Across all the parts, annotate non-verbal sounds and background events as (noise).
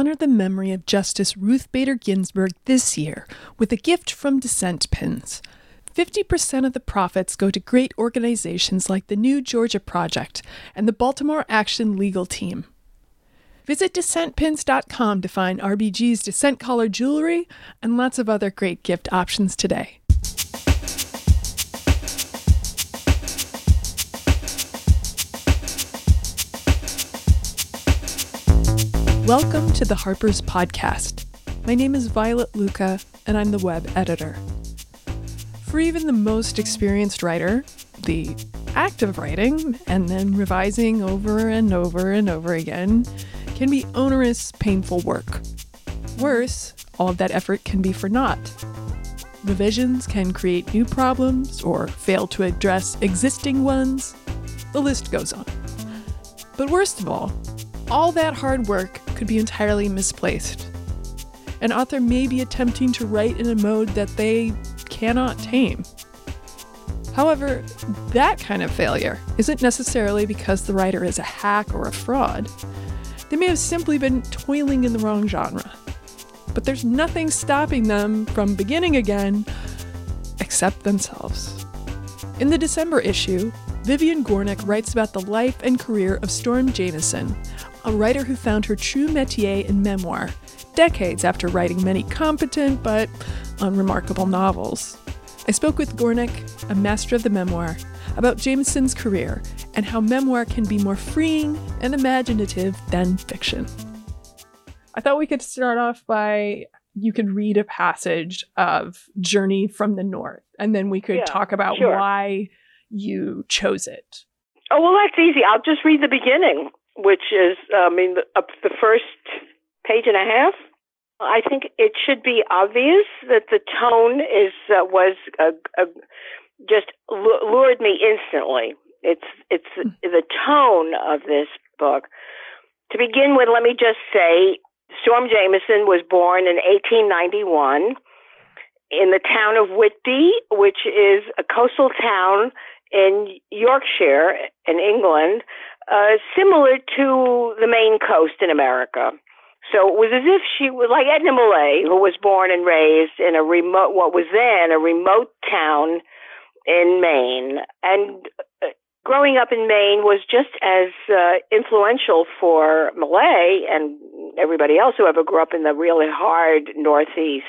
honor the memory of Justice Ruth Bader Ginsburg this year with a gift from Dissent Pins. 50% of the profits go to great organizations like the New Georgia Project and the Baltimore Action Legal Team. Visit dissentpins.com to find RBG's Dissent Collar jewelry and lots of other great gift options today. Welcome to the Harper's Podcast. My name is Violet Lucca, and I'm the web editor. For even the most experienced writer, the act of writing and then revising over and over and over again can be onerous, painful work. Worse, all of that effort can be for naught. Revisions can create new problems or fail to address existing ones. The list goes on. But worst of all, all that hard work could be entirely misplaced. An author may be attempting to write in a mode that they cannot tame. However, that kind of failure isn't necessarily because the writer is a hack or a fraud. They may have simply been toiling in the wrong genre. But there's nothing stopping them from beginning again except themselves. In the December issue, Vivian Gornick writes about the life and career of Storm Jameson, a writer who found her true métier in memoir, decades after writing many competent but unremarkable novels. I spoke with Gornick, a master of the memoir, about Jameson's career and how memoir can be more freeing and imaginative than fiction. I thought we could start off by you could read a passage of Journey from the North, and then we could yeah, talk about sure. why you chose it. Oh, well, that's easy. I'll just read the beginning which is, I mean, the, the first page and a half. I think it should be obvious that the tone is uh, was uh, uh, just lured me instantly. It's it's the tone of this book. To begin with, let me just say, Storm Jameson was born in 1891 in the town of Whitby, which is a coastal town in Yorkshire in England, uh, similar to the Maine coast in America. So it was as if she was like Edna Millay, who was born and raised in a remote, what was then a remote town in Maine. And uh, growing up in Maine was just as uh, influential for Millay and everybody else who ever grew up in the really hard Northeast.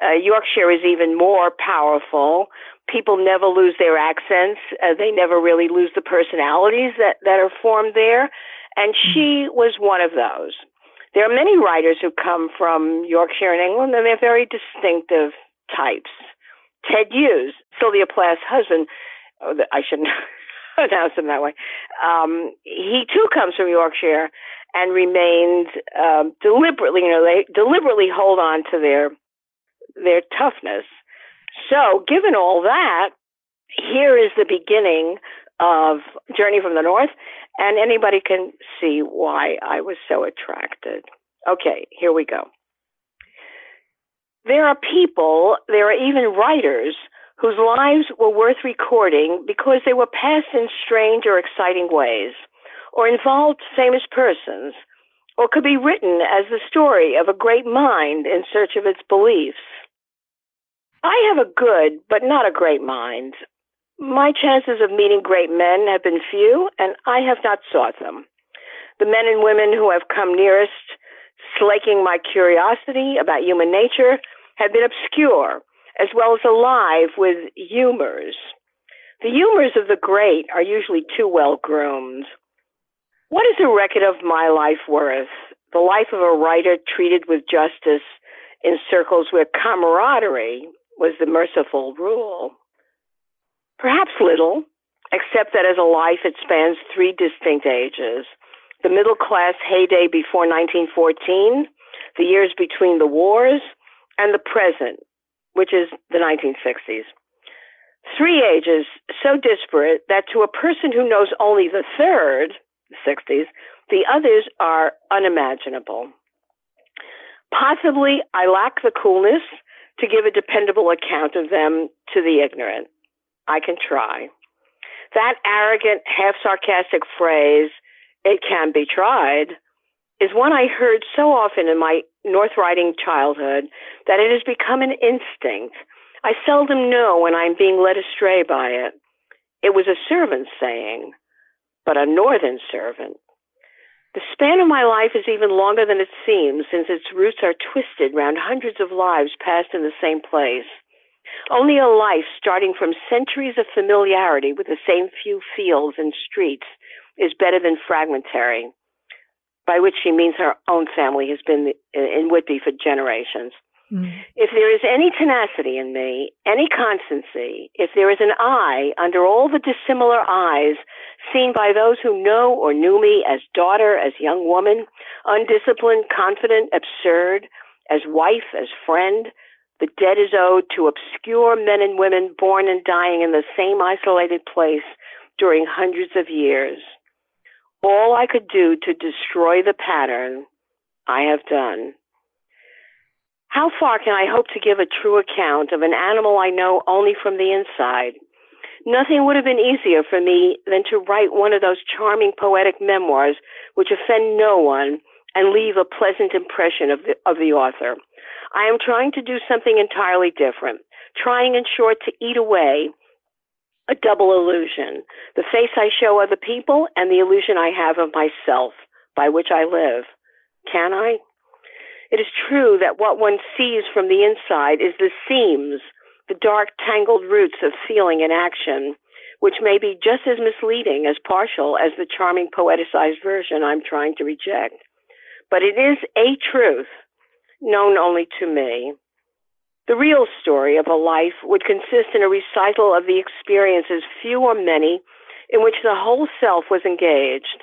Uh, Yorkshire is even more powerful people never lose their accents. Uh, they never really lose the personalities that, that are formed there. And mm-hmm. she was one of those. There are many writers who come from Yorkshire and England, and they're very distinctive types. Ted Hughes, Sylvia Plath's husband, oh, I shouldn't (laughs) announce him that way. Um, he too comes from Yorkshire and remains um, deliberately, you know, they deliberately hold on to their their toughness so, given all that, here is the beginning of Journey from the North, and anybody can see why I was so attracted. Okay, here we go. There are people, there are even writers whose lives were worth recording because they were passed in strange or exciting ways, or involved famous persons, or could be written as the story of a great mind in search of its beliefs. I have a good, but not a great mind. My chances of meeting great men have been few, and I have not sought them. The men and women who have come nearest slaking my curiosity about human nature have been obscure, as well as alive with humors. The humors of the great are usually too well groomed. What is a record of my life worth? The life of a writer treated with justice in circles where camaraderie was the merciful rule. Perhaps little, except that as a life it spans three distinct ages the middle class heyday before 1914, the years between the wars, and the present, which is the 1960s. Three ages so disparate that to a person who knows only the third, the 60s, the others are unimaginable. Possibly I lack the coolness to give a dependable account of them to the ignorant. I can try. That arrogant, half sarcastic phrase, it can be tried, is one I heard so often in my North Riding childhood that it has become an instinct. I seldom know when I'm being led astray by it. It was a servant saying, but a northern servant. The span of my life is even longer than it seems, since its roots are twisted round hundreds of lives passed in the same place. Only a life starting from centuries of familiarity with the same few fields and streets is better than fragmentary, by which she means her own family has been uh, in Whitby for generations. Mm. If there is any tenacity in me, any constancy, if there is an I under all the dissimilar eyes seen by those who know or knew me as daughter, as young woman, undisciplined, confident, absurd, as wife, as friend, the debt is owed to obscure men and women born and dying in the same isolated place during hundreds of years. All I could do to destroy the pattern, I have done. How far can I hope to give a true account of an animal I know only from the inside? Nothing would have been easier for me than to write one of those charming poetic memoirs which offend no one and leave a pleasant impression of the, of the author. I am trying to do something entirely different, trying, in short, to eat away a double illusion the face I show other people and the illusion I have of myself by which I live. Can I? It is true that what one sees from the inside is the seams, the dark, tangled roots of feeling and action, which may be just as misleading as partial as the charming poeticized version I'm trying to reject. But it is a truth known only to me. The real story of a life would consist in a recital of the experiences, few or many, in which the whole self was engaged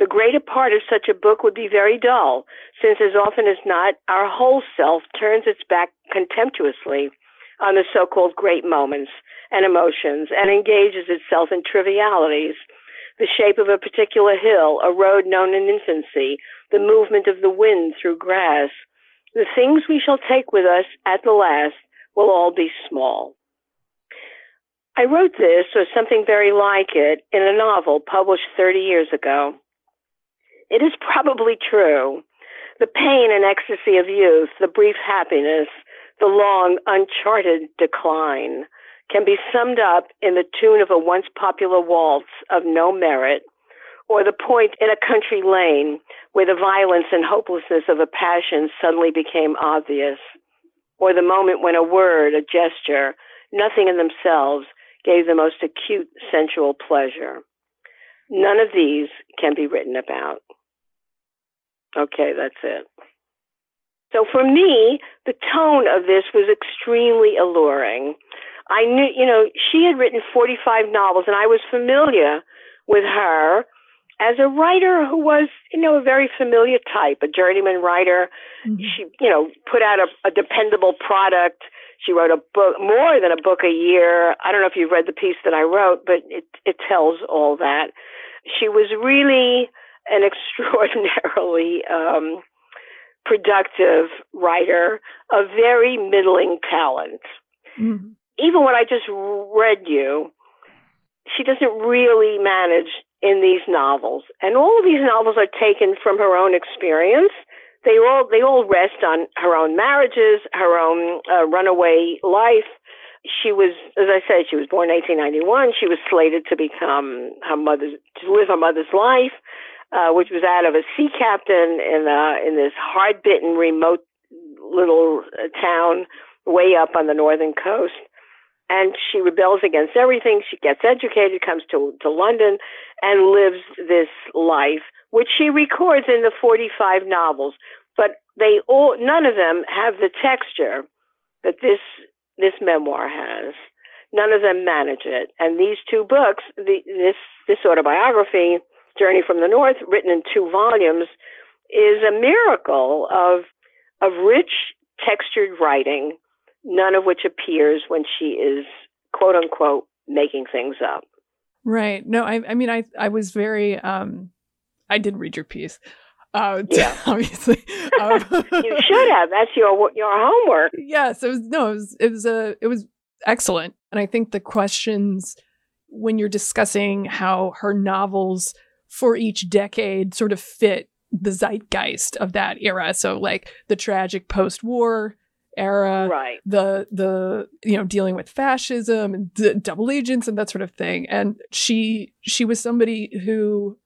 the greater part of such a book would be very dull, since as often as not, our whole self turns its back contemptuously on the so called great moments and emotions and engages itself in trivialities. The shape of a particular hill, a road known in infancy, the movement of the wind through grass. The things we shall take with us at the last will all be small. I wrote this or something very like it in a novel published 30 years ago. It is probably true. The pain and ecstasy of youth, the brief happiness, the long, uncharted decline can be summed up in the tune of a once popular waltz of no merit, or the point in a country lane where the violence and hopelessness of a passion suddenly became obvious, or the moment when a word, a gesture, nothing in themselves gave the most acute sensual pleasure. None of these can be written about. Okay, that's it. So for me, the tone of this was extremely alluring. I knew, you know, she had written 45 novels, and I was familiar with her as a writer who was, you know, a very familiar type, a journeyman writer. Mm-hmm. She, you know, put out a, a dependable product. She wrote a book, more than a book a year. I don't know if you've read the piece that I wrote, but it, it tells all that. She was really an (laughs) extraordinarily um, productive writer of very middling talent. Mm-hmm. Even what I just read you, she doesn't really manage in these novels. And all of these novels are taken from her own experience. They all they all rest on her own marriages, her own uh, runaway life. She was, as I said, she was born in 1891. She was slated to become her mother's, to live her mother's life uh, which was out of a sea captain in uh, in this hard bitten, remote little uh, town way up on the northern coast. And she rebels against everything. She gets educated, comes to, to London, and lives this life, which she records in the 45 novels. But they all, none of them have the texture that this this memoir has. None of them manage it. And these two books, the, this this autobiography Journey from the North, written in two volumes, is a miracle of of rich textured writing, none of which appears when she is quote unquote making things up. Right. No, I I mean I I was very um I did read your piece. Uh, (laughs) yeah. obviously, (laughs) um, you should have. That's your your homework. Yes, it was. No, it was. It was a. It was excellent, and I think the questions when you're discussing how her novels for each decade sort of fit the zeitgeist of that era. So like the tragic post-war era, right? The the you know dealing with fascism and d- double agents and that sort of thing. And she she was somebody who,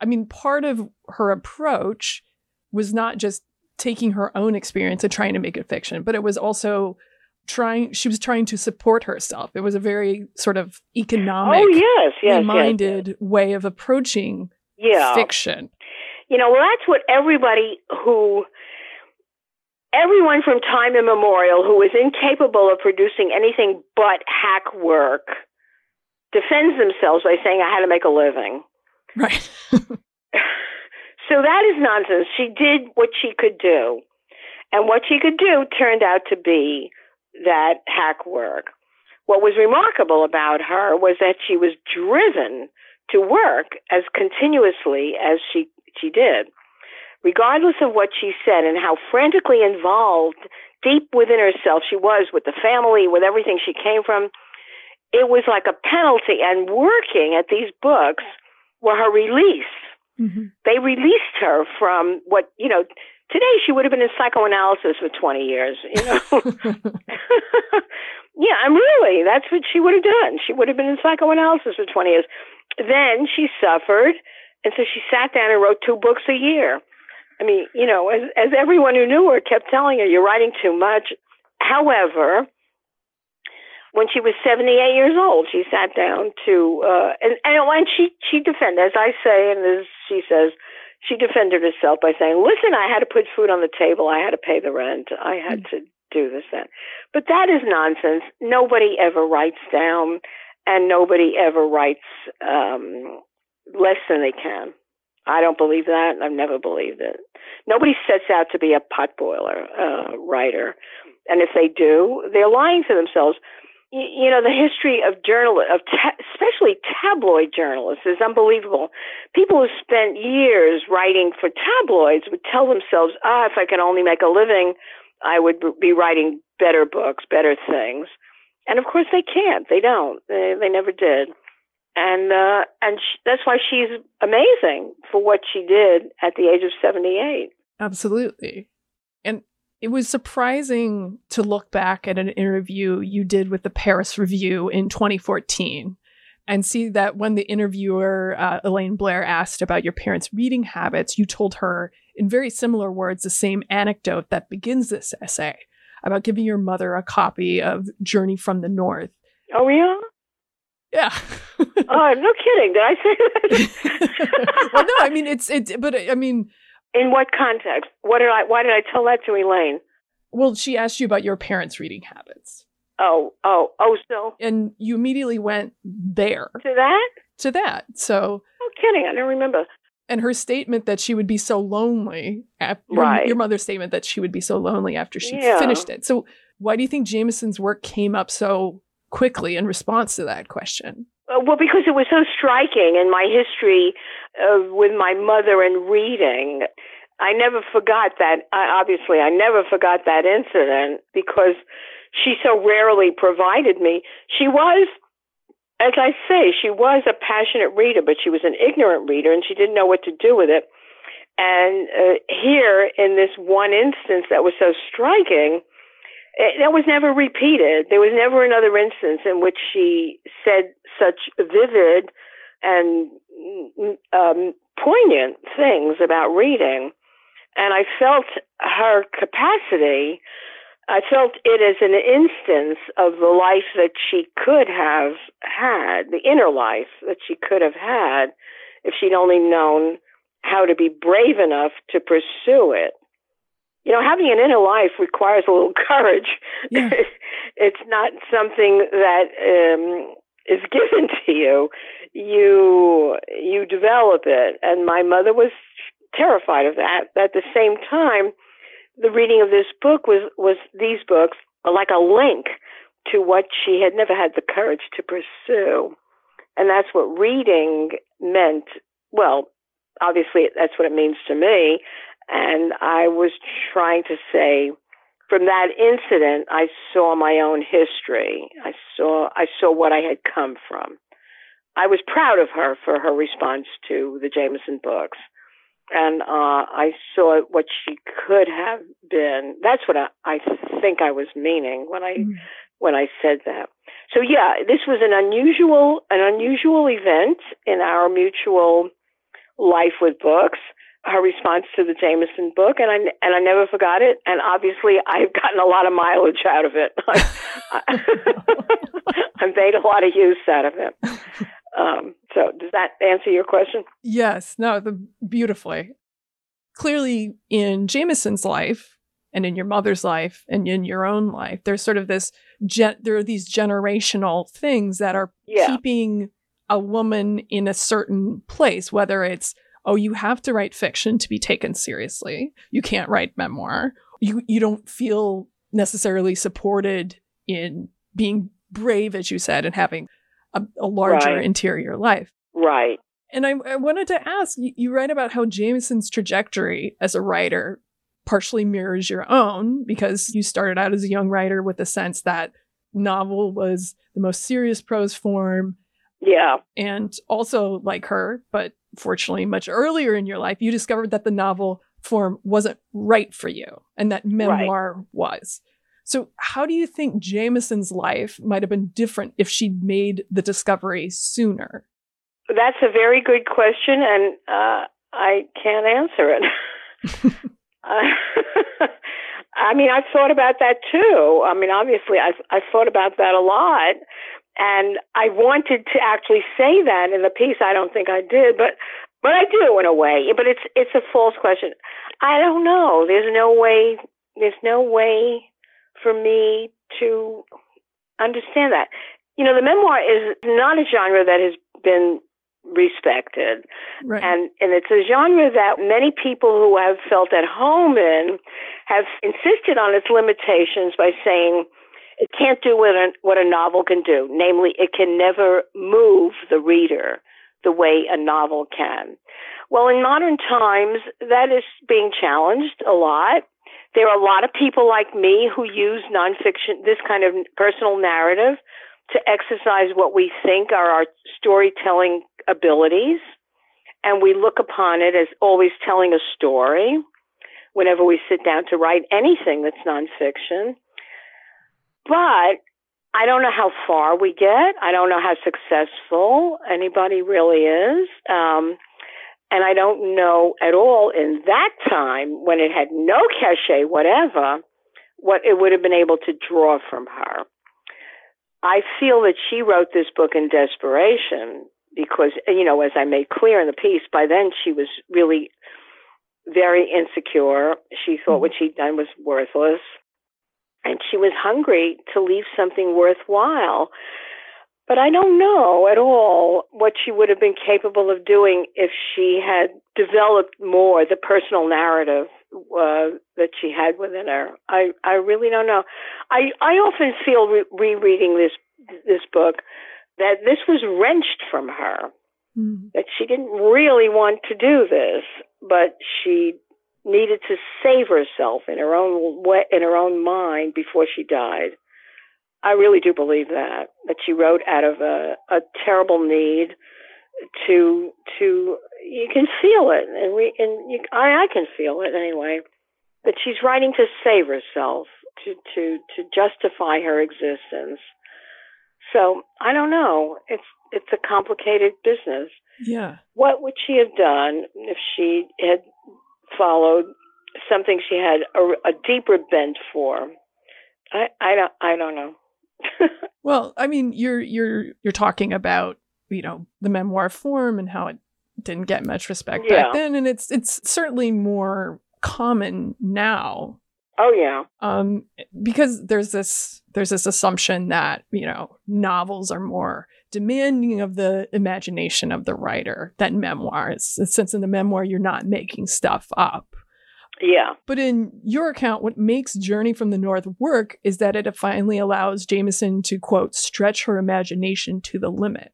I mean, part of her approach was not just taking her own experience and trying to make it fiction, but it was also trying she was trying to support herself. It was a very sort of economic oh, yes, yes, minded yes, yes. way of approaching yeah. fiction. You know, well that's what everybody who everyone from time immemorial who is incapable of producing anything but hack work defends themselves by saying I had to make a living. Right. (laughs) so that is nonsense. She did what she could do. And what she could do turned out to be that hack work. What was remarkable about her was that she was driven to work as continuously as she, she did. Regardless of what she said and how frantically involved deep within herself she was with the family, with everything she came from, it was like a penalty. And working at these books were her release. Mm-hmm. They released her from what, you know, Today she would have been in psychoanalysis for 20 years, you know. (laughs) yeah, I'm really, that's what she would have done. She would have been in psychoanalysis for 20 years. Then she suffered, and so she sat down and wrote two books a year. I mean, you know, as, as everyone who knew her kept telling her, you're writing too much. However, when she was 78 years old, she sat down to, uh, and, and, and she, she defended, as I say, and as she says, she defended herself by saying, "Listen, I had to put food on the table. I had to pay the rent. I had mm. to do this that." But that is nonsense. Nobody ever writes down, and nobody ever writes um, less than they can. I don't believe that. I've never believed it. Nobody sets out to be a potboiler uh, writer, and if they do, they're lying to themselves you know the history of journal of ta- especially tabloid journalists is unbelievable. People who spent years writing for tabloids would tell themselves, "Ah, if I could only make a living, I would be writing better books, better things." And of course, they can't. They don't. They, they never did. And uh, and sh- that's why she's amazing for what she did at the age of seventy eight. Absolutely. It was surprising to look back at an interview you did with the Paris Review in 2014 and see that when the interviewer, uh, Elaine Blair, asked about your parents' reading habits, you told her in very similar words the same anecdote that begins this essay about giving your mother a copy of Journey from the North. Oh, yeah? Yeah. oh, I'm no kidding. Did I say that? (laughs) well, no, I mean, it's, it, but I mean, in what context? What did I? Why did I tell that to Elaine? Well, she asked you about your parents' reading habits. Oh, oh, oh, so. And you immediately went there. To that? To that. So. No kidding. I don't remember. And her statement that she would be so lonely, after, right. your mother's statement that she would be so lonely after she yeah. finished it. So, why do you think Jameson's work came up so quickly in response to that question? Uh, well, because it was so striking in my history uh, with my mother and reading. I never forgot that. obviously, I never forgot that incident because she so rarely provided me. She was, as I say, she was a passionate reader, but she was an ignorant reader and she didn't know what to do with it. And uh, here, in this one instance that was so striking, it, that was never repeated. There was never another instance in which she said such vivid and um, poignant things about reading. And I felt her capacity, I felt it as an instance of the life that she could have had, the inner life that she could have had if she'd only known how to be brave enough to pursue it you know, having an inner life requires a little (laughs) courage. Yeah. (laughs) it's not something that um, is given to you. You you develop it, and my mother was terrified of that. At the same time, the reading of this book was was these books like a link to what she had never had the courage to pursue, and that's what reading meant. Well, obviously, that's what it means to me and I was trying to say, from that incident, I saw my own history. I saw, I saw what I had come from. I was proud of her for her response to the Jameson books. and uh, I saw what she could have been. That's what I, I think I was meaning when I mm. when I said that. So yeah, this was an unusual an unusual event in our mutual life with books. Her response to the Jameson book, and I and I never forgot it. And obviously, I've gotten a lot of mileage out of it. (laughs) I've (laughs) made a lot of use out of it. Um, so, does that answer your question? Yes. No. The beautifully. Clearly, in Jameson's life, and in your mother's life, and in your own life, there's sort of this. Gen- there are these generational things that are yeah. keeping a woman in a certain place, whether it's oh, you have to write fiction to be taken seriously. You can't write memoir. You you don't feel necessarily supported in being brave, as you said, and having a, a larger right. interior life. Right. And I, I wanted to ask you, you write about how Jameson's trajectory as a writer partially mirrors your own because you started out as a young writer with the sense that novel was the most serious prose form. Yeah. And also, like her, but fortunately, much earlier in your life, you discovered that the novel form wasn't right for you and that memoir right. was. So, how do you think Jameson's life might have been different if she'd made the discovery sooner? That's a very good question, and uh, I can't answer it. (laughs) uh, (laughs) I mean, I've thought about that too. I mean, obviously, I've, I've thought about that a lot. And I wanted to actually say that in the piece. I don't think I did, but but I do in a way. But it's it's a false question. I don't know. There's no way. There's no way for me to understand that. You know, the memoir is not a genre that has been respected. Right. And and it's a genre that many people who have felt at home in have insisted on its limitations by saying it can't do what a, what a novel can do. Namely, it can never move the reader the way a novel can. Well, in modern times, that is being challenged a lot. There are a lot of people like me who use nonfiction, this kind of personal narrative, to exercise what we think are our storytelling abilities. And we look upon it as always telling a story whenever we sit down to write anything that's nonfiction. But I don't know how far we get. I don't know how successful anybody really is. Um, and I don't know at all in that time when it had no cachet, whatever, what it would have been able to draw from her. I feel that she wrote this book in desperation because, you know, as I made clear in the piece, by then she was really very insecure. She thought what she'd done was worthless. And she was hungry to leave something worthwhile. But I don't know at all what she would have been capable of doing if she had developed more the personal narrative uh, that she had within her. I I really don't know. I I often feel re- rereading this this book that this was wrenched from her. Mm. That she didn't really want to do this, but she needed to save herself in her own way, in her own mind before she died. I really do believe that that she wrote out of a, a terrible need to to you can feel it and we and you, I I can feel it anyway that she's writing to save herself to to to justify her existence. So I don't know. It's it's a complicated business. Yeah. What would she have done if she had followed something she had a, a deeper bent for? I I don't I don't know. (laughs) well, I mean, you're you're you're talking about you know the memoir form and how it didn't get much respect yeah. back then, and it's it's certainly more common now. Oh yeah. Um, because there's this there's this assumption that you know novels are more demanding of the imagination of the writer than memoirs. Since in the memoir you're not making stuff up. Yeah. But in your account, what makes Journey from the North work is that it finally allows Jameson to quote stretch her imagination to the limit.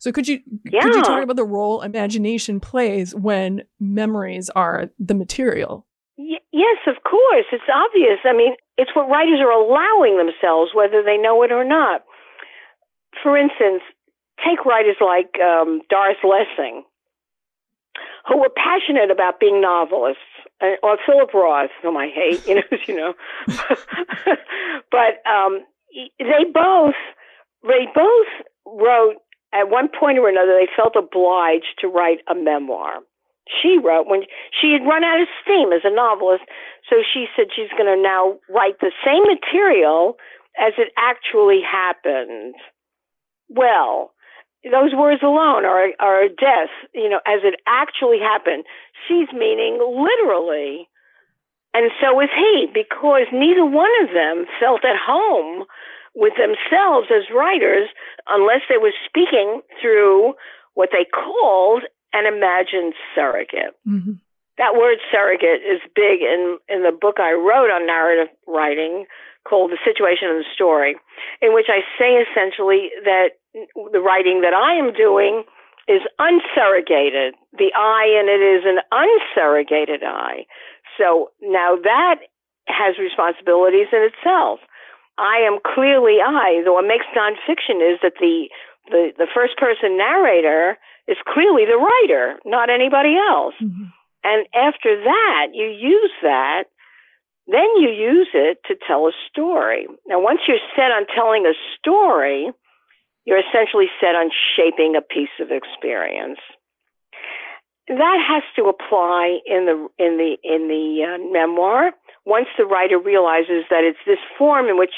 So could you yeah. could you talk about the role imagination plays when memories are the material? Y- yes, of course. It's obvious. I mean, it's what writers are allowing themselves, whether they know it or not. For instance, take writers like um, Doris Lessing who were passionate about being novelists, or Philip Roth, whom I hate, you know, (laughs) you know. (laughs) but um, they both they both wrote at one point or another. They felt obliged to write a memoir. She wrote when she had run out of steam as a novelist, so she said she's going to now write the same material as it actually happened. Well, those words alone are are a death, you know, as it actually happened. She's meaning literally. And so is he, because neither one of them felt at home with themselves as writers unless they were speaking through what they called an imagined surrogate. Mm-hmm. That word surrogate is big in, in the book I wrote on narrative writing called The Situation and the Story, in which I say essentially that the writing that I am doing is unsurrogated. The I in it is an unsurrogated I. So now that has responsibilities in itself. I am clearly I. What makes nonfiction is that the the, the first person narrator is clearly the writer, not anybody else. Mm-hmm. And after that, you use that then you use it to tell a story. Now, once you're set on telling a story, you're essentially set on shaping a piece of experience. That has to apply in the in the in the uh, memoir. Once the writer realizes that it's this form in which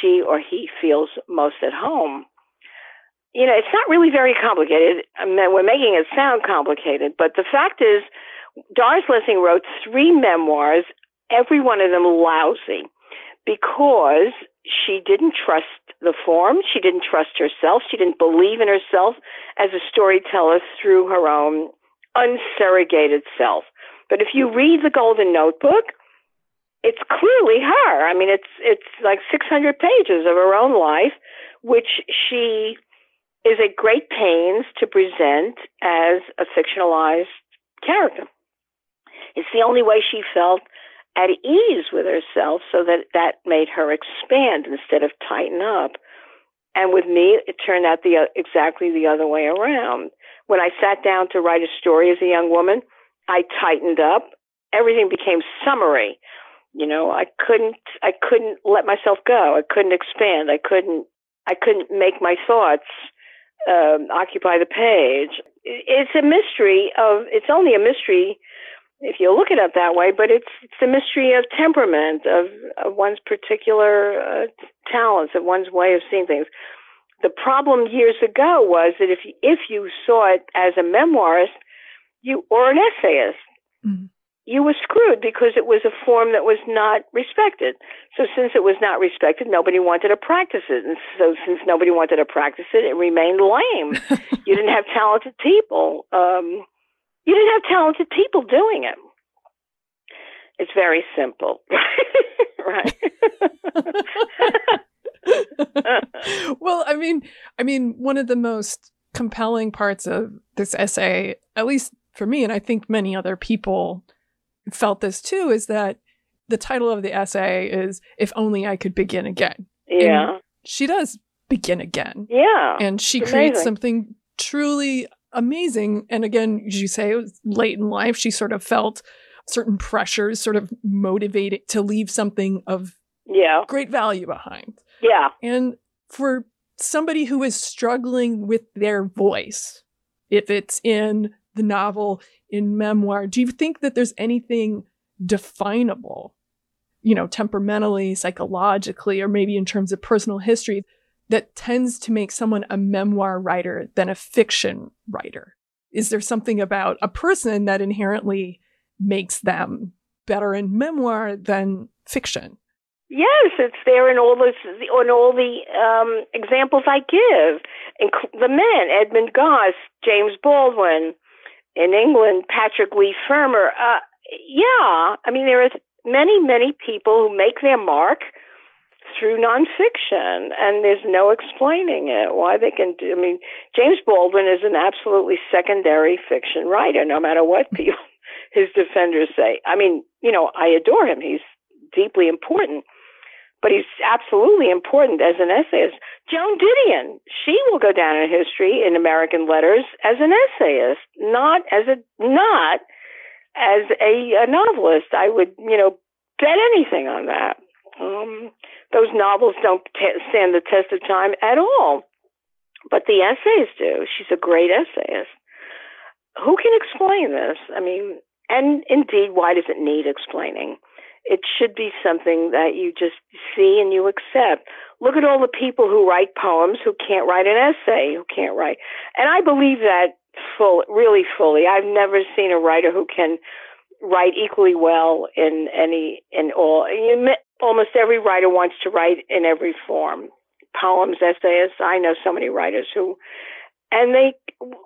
she or he feels most at home. You know, it's not really very complicated. I mean, we're making it sound complicated, but the fact is, Doris Lessing wrote three memoirs every one of them lousy because she didn't trust the form, she didn't trust herself, she didn't believe in herself as a storyteller through her own unsurrogated self. But if you read the Golden Notebook, it's clearly her. I mean, it's it's like 600 pages of her own life, which she is at great pains to present as a fictionalized character. It's the only way she felt at ease with herself so that that made her expand instead of tighten up. And with me, it turned out the uh, exactly the other way around. When I sat down to write a story as a young woman, I tightened up. Everything became summary. You know, I couldn't I couldn't let myself go. I couldn't expand. I couldn't I couldn't make my thoughts um, occupy the page. It's a mystery of it's only a mystery if you look at it that way, but it's it's the mystery of temperament, of, of one's particular uh, talents, of one's way of seeing things. The problem years ago was that if you, if you saw it as a memoirist, you or an essayist, mm-hmm. You were screwed because it was a form that was not respected. So since it was not respected, nobody wanted to practice it, and so since nobody wanted to practice it, it remained lame. (laughs) you didn't have talented people. Um, you didn't have talented people doing it. It's very simple, (laughs) right? (laughs) well, I mean, I mean, one of the most compelling parts of this essay, at least for me, and I think many other people felt this too, is that the title of the essay is "If Only I Could Begin Again." Yeah, and she does begin again. Yeah, and she creates something truly amazing. And again, as you say, it was late in life. She sort of felt certain pressures, sort of motivated to leave something of yeah great value behind. Yeah. And for somebody who is struggling with their voice, if it's in the novel, in memoir, do you think that there's anything definable, you know, temperamentally, psychologically, or maybe in terms of personal history that tends to make someone a memoir writer than a fiction writer? Is there something about a person that inherently makes them better in memoir than fiction? Yes, it's there in all the in all the um, examples I give. the men: Edmund Gosse, James Baldwin. In England, Patrick Leigh Fermor. Uh, yeah, I mean there are many, many people who make their mark through nonfiction, and there's no explaining it. Why they can do? I mean, James Baldwin is an absolutely secondary fiction writer, no matter what people (laughs) his defenders say. I mean, you know, I adore him. He's deeply important. But he's absolutely important as an essayist. Joan Didion, she will go down in history in American letters as an essayist, not as a not as a, a novelist. I would, you know, bet anything on that. Um, those novels don't t- stand the test of time at all, but the essays do. She's a great essayist. Who can explain this? I mean, and indeed, why does it need explaining? It should be something that you just see and you accept. Look at all the people who write poems who can't write an essay, who can't write. And I believe that full, really fully. I've never seen a writer who can write equally well in any in all. Almost every writer wants to write in every form, poems, essays. I know so many writers who, and they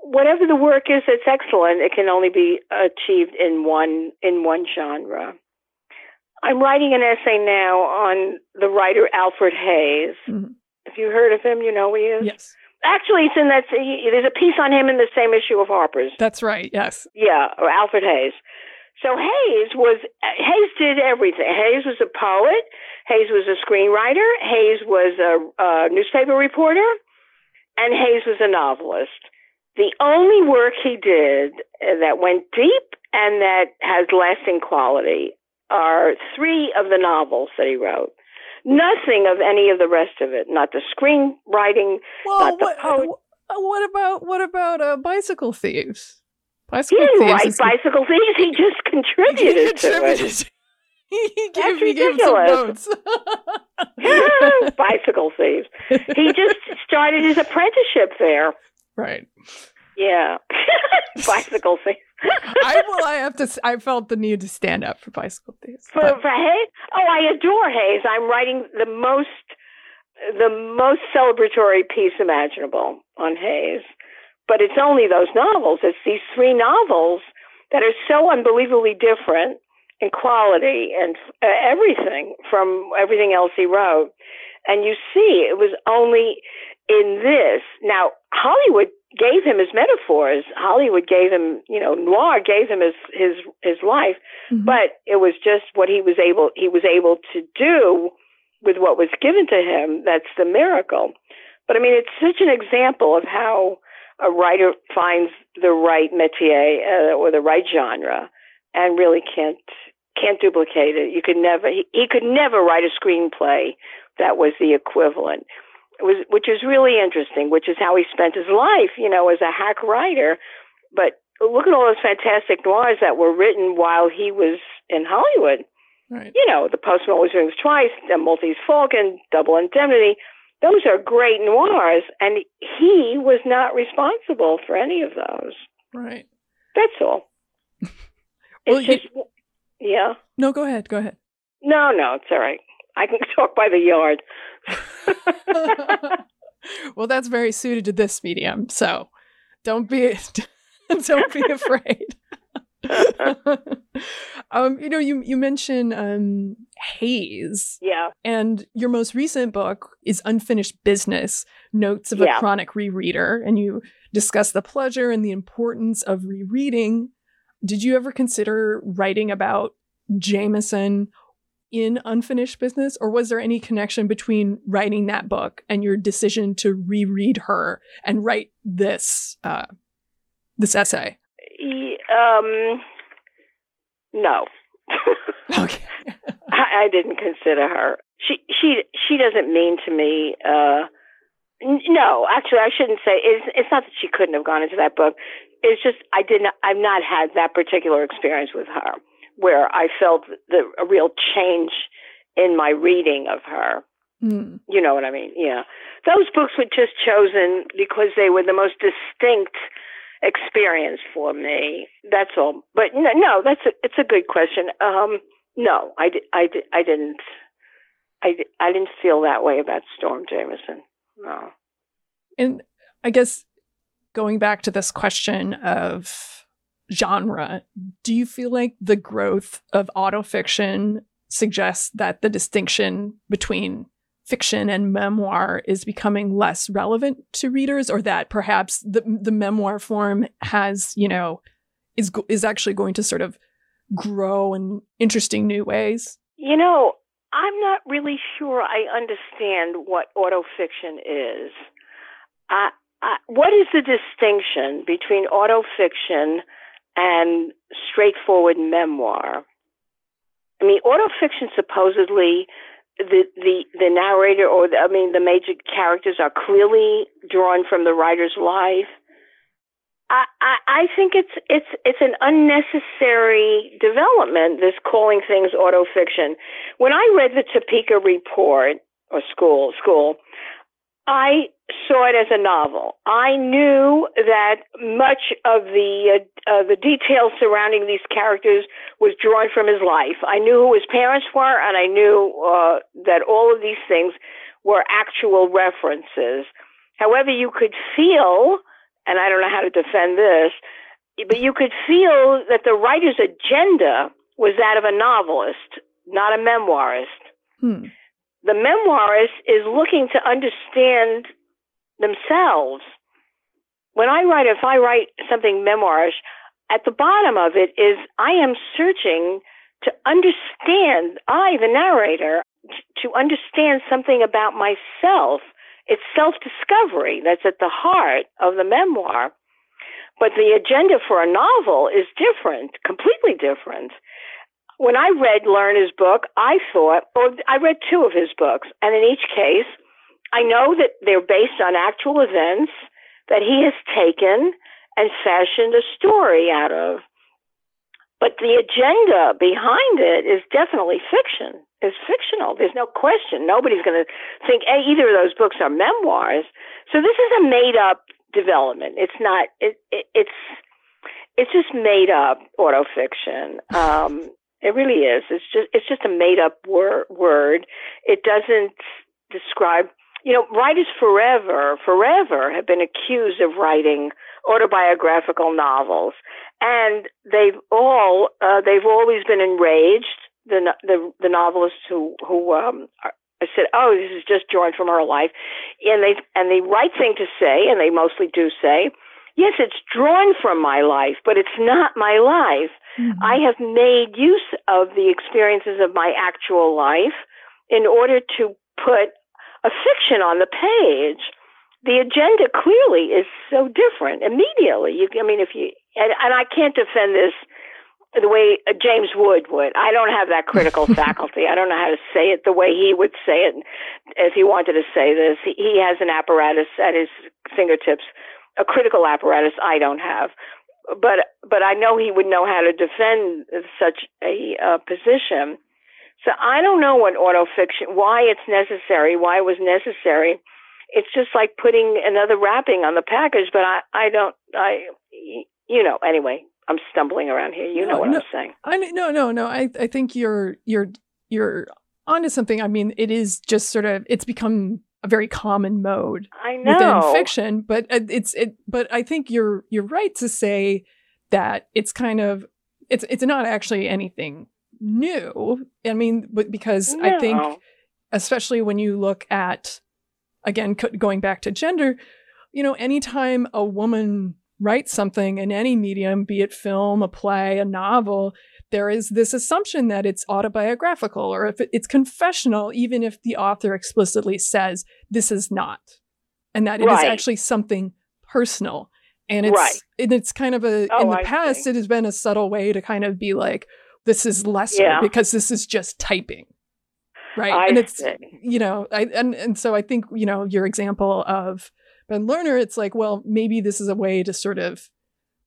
whatever the work is that's excellent, it can only be achieved in one in one genre. I'm writing an essay now on the writer Alfred Hayes. Mm-hmm. Have you heard of him? You know who he is. Yes. Actually, it's in that. There's a piece on him in the same issue of Harper's. That's right. Yes. Yeah, Alfred Hayes. So Hayes was Hayes did everything. Hayes was a poet. Hayes was a screenwriter. Hayes was a, a newspaper reporter, and Hayes was a novelist. The only work he did that went deep and that has lasting quality are three of the novels that he wrote. Nothing of any of the rest of it. Not the screenwriting. Well, not the what, poet. what about what about uh, bicycle thieves? Bicycle he didn't write bicycle thieves. He just contributed, (laughs) he contributed. to it. (laughs) he gave, some notes. (laughs) bicycle thieves. He just started his apprenticeship there. Right. Yeah. (laughs) bicycle (laughs) thieves. I well, I have to. I felt the need to stand up for bicycle thieves. For, for Hayes? Oh, I adore Hayes. I'm writing the most, the most celebratory piece imaginable on Hayes but it's only those novels. It's these three novels that are so unbelievably different in quality and uh, everything from everything else he wrote. And you see, it was only in this. Now, Hollywood gave him his metaphors. Hollywood gave him, you know, noir gave him his his his life, mm-hmm. but it was just what he was able he was able to do with what was given to him. That's the miracle. But I mean, it's such an example of how a writer finds the right métier uh, or the right genre and really can't can't duplicate it. You could never he, he could never write a screenplay that was the equivalent. Was which is really interesting, which is how he spent his life, you know, as a hack writer. But look at all those fantastic noirs that were written while he was in Hollywood. Right. You know, The Postman Always Rings Twice, The Maltese Falcon, Double Indemnity those are great noirs, and he was not responsible for any of those. Right. That's all. (laughs) well, just, you, yeah. No, go ahead. Go ahead. No, no, it's all right. I can (laughs) talk by the yard. (laughs) well, that's very suited to this medium, so don't be (laughs) don't be afraid. (laughs) um, you know, you you mentioned um, Hayes. Yeah. And your most recent book is Unfinished Business: Notes of yeah. a Chronic Rereader, and you discuss the pleasure and the importance of rereading. Did you ever consider writing about Jameson in Unfinished Business, or was there any connection between writing that book and your decision to reread her and write this uh, this essay? Um, no. (laughs) okay. I, I didn't consider her. She she she doesn't mean to me. Uh, n- no, actually, I shouldn't say. It's it's not that she couldn't have gone into that book. It's just I didn't. I've not had that particular experience with her where I felt the a real change in my reading of her. Mm. You know what I mean? Yeah. Those books were just chosen because they were the most distinct experience for me. That's all. But no, no that's a, it's a good question. Um, no, I, I, I didn't. I, I didn't feel that way about Storm Jameson. No. And I guess going back to this question of genre, do you feel like the growth of autofiction suggests that the distinction between fiction and memoir is becoming less relevant to readers or that perhaps the the memoir form has you know is is actually going to sort of grow in interesting new ways you know I'm not really sure I understand what autofiction is. I, I, what is the distinction between autofiction and straightforward memoir? I mean, autofiction supposedly the the the narrator or the, I mean the major characters are clearly drawn from the writer's life. I, I I think it's it's it's an unnecessary development. This calling things autofiction. When I read the Topeka report or school school, I saw it as a novel. I knew that much of the uh, uh, the details surrounding these characters was drawn from his life. I knew who his parents were, and I knew uh, that all of these things were actual references. However, you could feel, and I don't know how to defend this, but you could feel that the writer's agenda was that of a novelist, not a memoirist. Hmm the memoirist is looking to understand themselves. When I write, if I write something memoirish, at the bottom of it is I am searching to understand, I, the narrator, to understand something about myself. It's self discovery that's at the heart of the memoir. But the agenda for a novel is different, completely different when I read Lerner's book, I thought, or I read two of his books, and in each case, I know that they're based on actual events that he has taken and fashioned a story out of. But the agenda behind it is definitely fiction. It's fictional. There's no question. Nobody's going to think hey, either of those books are memoirs. So this is a made up development. It's not. It, it, it's it's just made up autofiction. Um, it really is. It's just it's just a made up wor- word. It doesn't describe. You know, writers forever, forever have been accused of writing autobiographical novels, and they've all uh, they've always been enraged. The the the novelists who who um, are, said, "Oh, this is just drawn from her life," and they and the right thing to say, and they mostly do say, "Yes, it's drawn from my life, but it's not my life." Mm-hmm. I have made use of the experiences of my actual life in order to put a fiction on the page. The agenda clearly is so different immediately. You, I mean, if you, and, and I can't defend this the way James Wood would. I don't have that critical (laughs) faculty. I don't know how to say it the way he would say it if he wanted to say this. He, he has an apparatus at his fingertips, a critical apparatus I don't have but but I know he would know how to defend such a uh, position. So I don't know what autofiction, why it's necessary, why it was necessary. It's just like putting another wrapping on the package, but I I don't I you know anyway. I'm stumbling around here. You no, know what no, I'm saying. I no no no. I I think you're you're you're onto something. I mean, it is just sort of it's become a very common mode within fiction but uh, it's it but i think you're you're right to say that it's kind of it's it's not actually anything new i mean but because no. i think especially when you look at again going back to gender you know anytime a woman writes something in any medium be it film a play a novel there is this assumption that it's autobiographical or if it's confessional, even if the author explicitly says this is not, and that it right. is actually something personal. And it's right. and it's kind of a oh, in the I past see. it has been a subtle way to kind of be like this is lesser yeah. because this is just typing right I and it's see. you know I, and and so i think you know your example of ben lerner it's like well maybe this is a way to sort of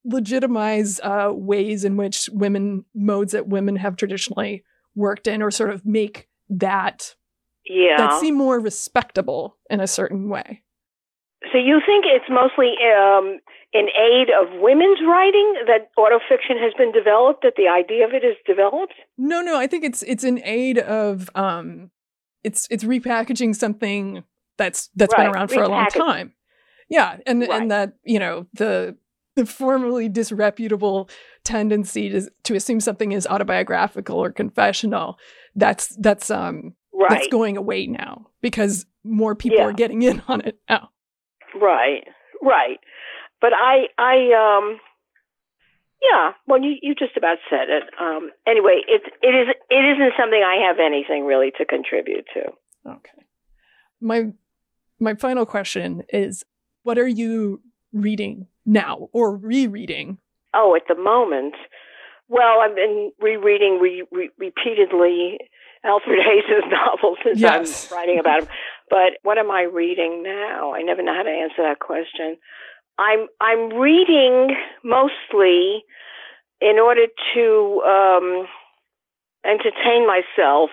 legitimize uh, ways in which women modes that women have traditionally worked in, or sort of make that yeah that seem more respectable in a certain way. So you think it's mostly um, in aid of women's writing that autofiction has been developed, that the idea of it is developed? No, no, I think it's it's in aid of um, it's it's repackaging something that's that's right. been around for a long time. Yeah, and right. and that you know the the (laughs) formerly disreputable tendency to, to assume something is autobiographical or confessional that's that's um right. that's going away now because more people yeah. are getting in on it now right right but i i um Yeah, well, you, you just about said it. Um, anyway, it it is it isn't something I have anything really to contribute to. Okay. My my final question is, what are you reading now or rereading? Oh, at the moment, well, I've been rereading re- re- repeatedly Alfred (laughs) Hayes' novels since Yes. I'm writing about him. But what am I reading now? I never know how to answer that question. I'm I'm reading mostly in order to um, entertain myself.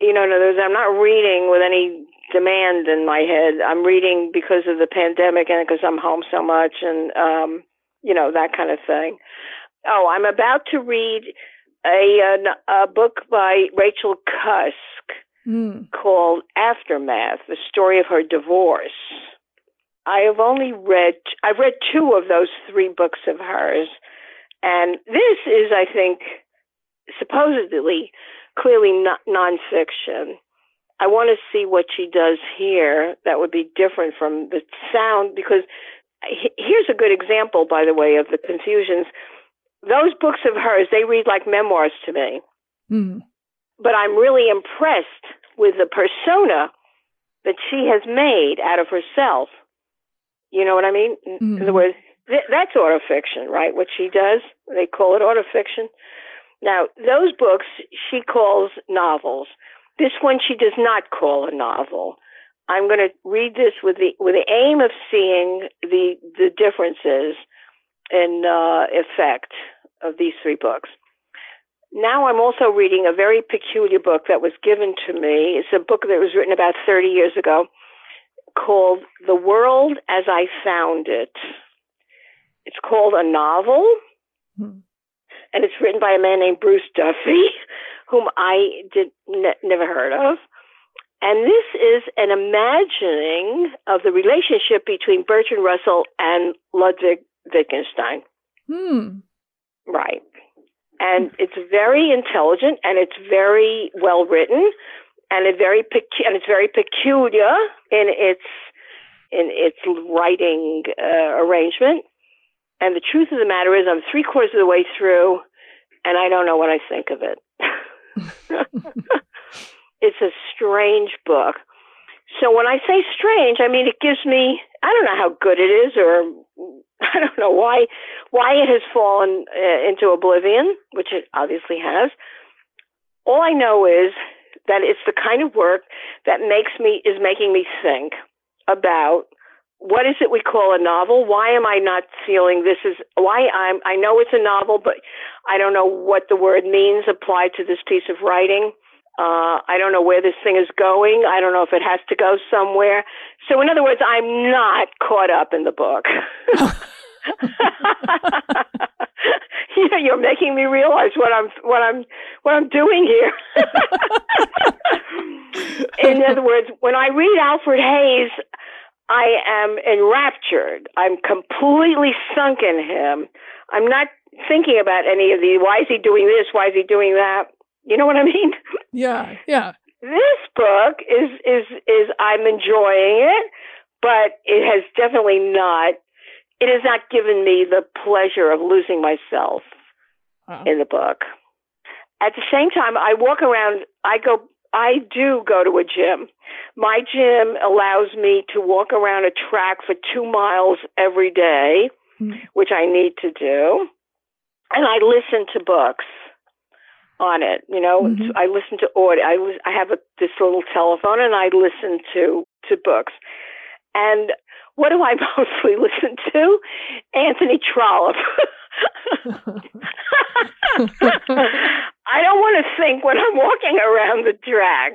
You know, in other words, I'm not reading with any demand in my head. I'm reading because of the pandemic and because I'm home so much, and um, you know that kind of thing. Oh, I'm about to read a a, a book by Rachel Cusk Hmm. called Aftermath: The Story of Her Divorce. I have only read I've read two of those three books of hers, and this is, I think, supposedly clearly not nonfiction. I want to see what she does here that would be different from the sound because here's a good example, by the way, of the confusions. Those books of hers, they read like memoirs to me Hmm. but I'm really impressed with the persona that she has made out of herself. You know what I mean? In Mhm. other words, th- that's autofiction, right? What she does, they call it autofiction. Now, those books she calls novels. This one she does not call a novel. I'm going to read this with the with the aim of seeing the the differences in uh, effect of these three books. Now I'm also reading a very peculiar book that was given to me. It's a book that was written about 30 years ago called The World as I Found It. It's called a novel, Hmm. and it's written by a man named Bruce Duffy, (laughs) whom I did ne- never heard of. And this is an imagining of the relationship between Bertrand Russell and Ludwig Wittgenstein. Hmm. Right. And it's very intelligent and it's very well written and it very pecu- and it's very peculiar in its in its writing uh, arrangement. And the truth of the matter is, I'm three quarters of the way through, and I don't know what I think of it. (laughs) it's a strange book. So when I say strange, I mean it gives me I don't know how good it is or (laughs) I don't know why why it has fallen uh, into oblivion, which it obviously has. All I know is that it's the kind of work that makes me is making me think about what is it we call a novel? Why am I not feeling this is why I'm I know it's a novel, but I don't know what the word means applied to this piece of writing. Uh, I don't know where this thing is going. I don't know if it has to go somewhere. So, in other words, I'm not caught up in the book. (laughs) you know, you're making me realize what I'm what I'm what I'm doing here. (laughs) in other words, when I read Alfred Hayes, I am enraptured. I'm completely sunk in him. I'm not thinking about any of the why is he doing this? Why is he doing that? You know what I mean? (laughs) Yeah. Yeah. This book is is is I'm enjoying it, but it has definitely not it has not given me the pleasure of losing myself Wow. in the book. At the same time, I walk around. I go. I do go to a gym. My gym allows me to walk around a track for two miles every day, Hmm. which I need to do, and I listen to books on it. You know, Mhm. I listen to audio. I I have a, this little telephone, and I listen to to books. And what do I (laughs) mostly listen to? Anthony Trollope. (laughs) I don't want to think when I'm walking around the drag.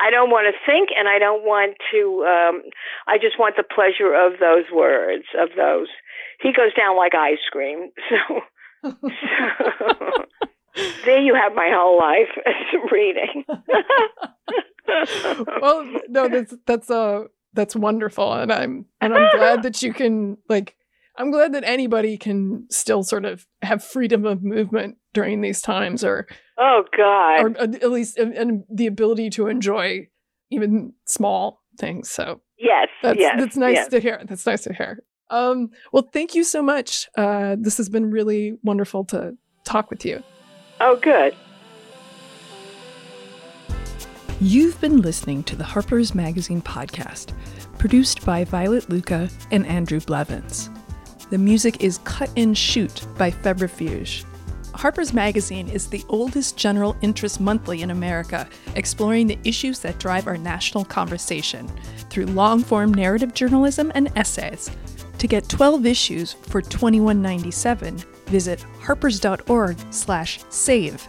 I don't want to think, and I don't want to. Um, I just want the pleasure of those words, of those. He goes down like ice cream. So, (laughs) there you have my whole life reading. well, no, that's that's uh that's wonderful, and I'm and I'm (laughs) glad that you can like. I'm glad that anybody can still sort of have freedom of movement during these times, or oh God. or at least and, and the ability to enjoy even small things. So yes. that's yes. that's nice yes. to hear. That's nice to hear. Um, well, thank you so much. Uh, this has been really wonderful to talk with you. Oh, good. You've been listening to the Harper's Magazine podcast, produced by Violet Lucca and Andrew Blevins. The music is Cut and Shoot by Febrifuge. Harper's Magazine is the oldest general interest monthly in America, exploring the issues that drive our national conversation through long form narrative journalism and essays. To get 12 issues for $21.97, visit harpers.org/save.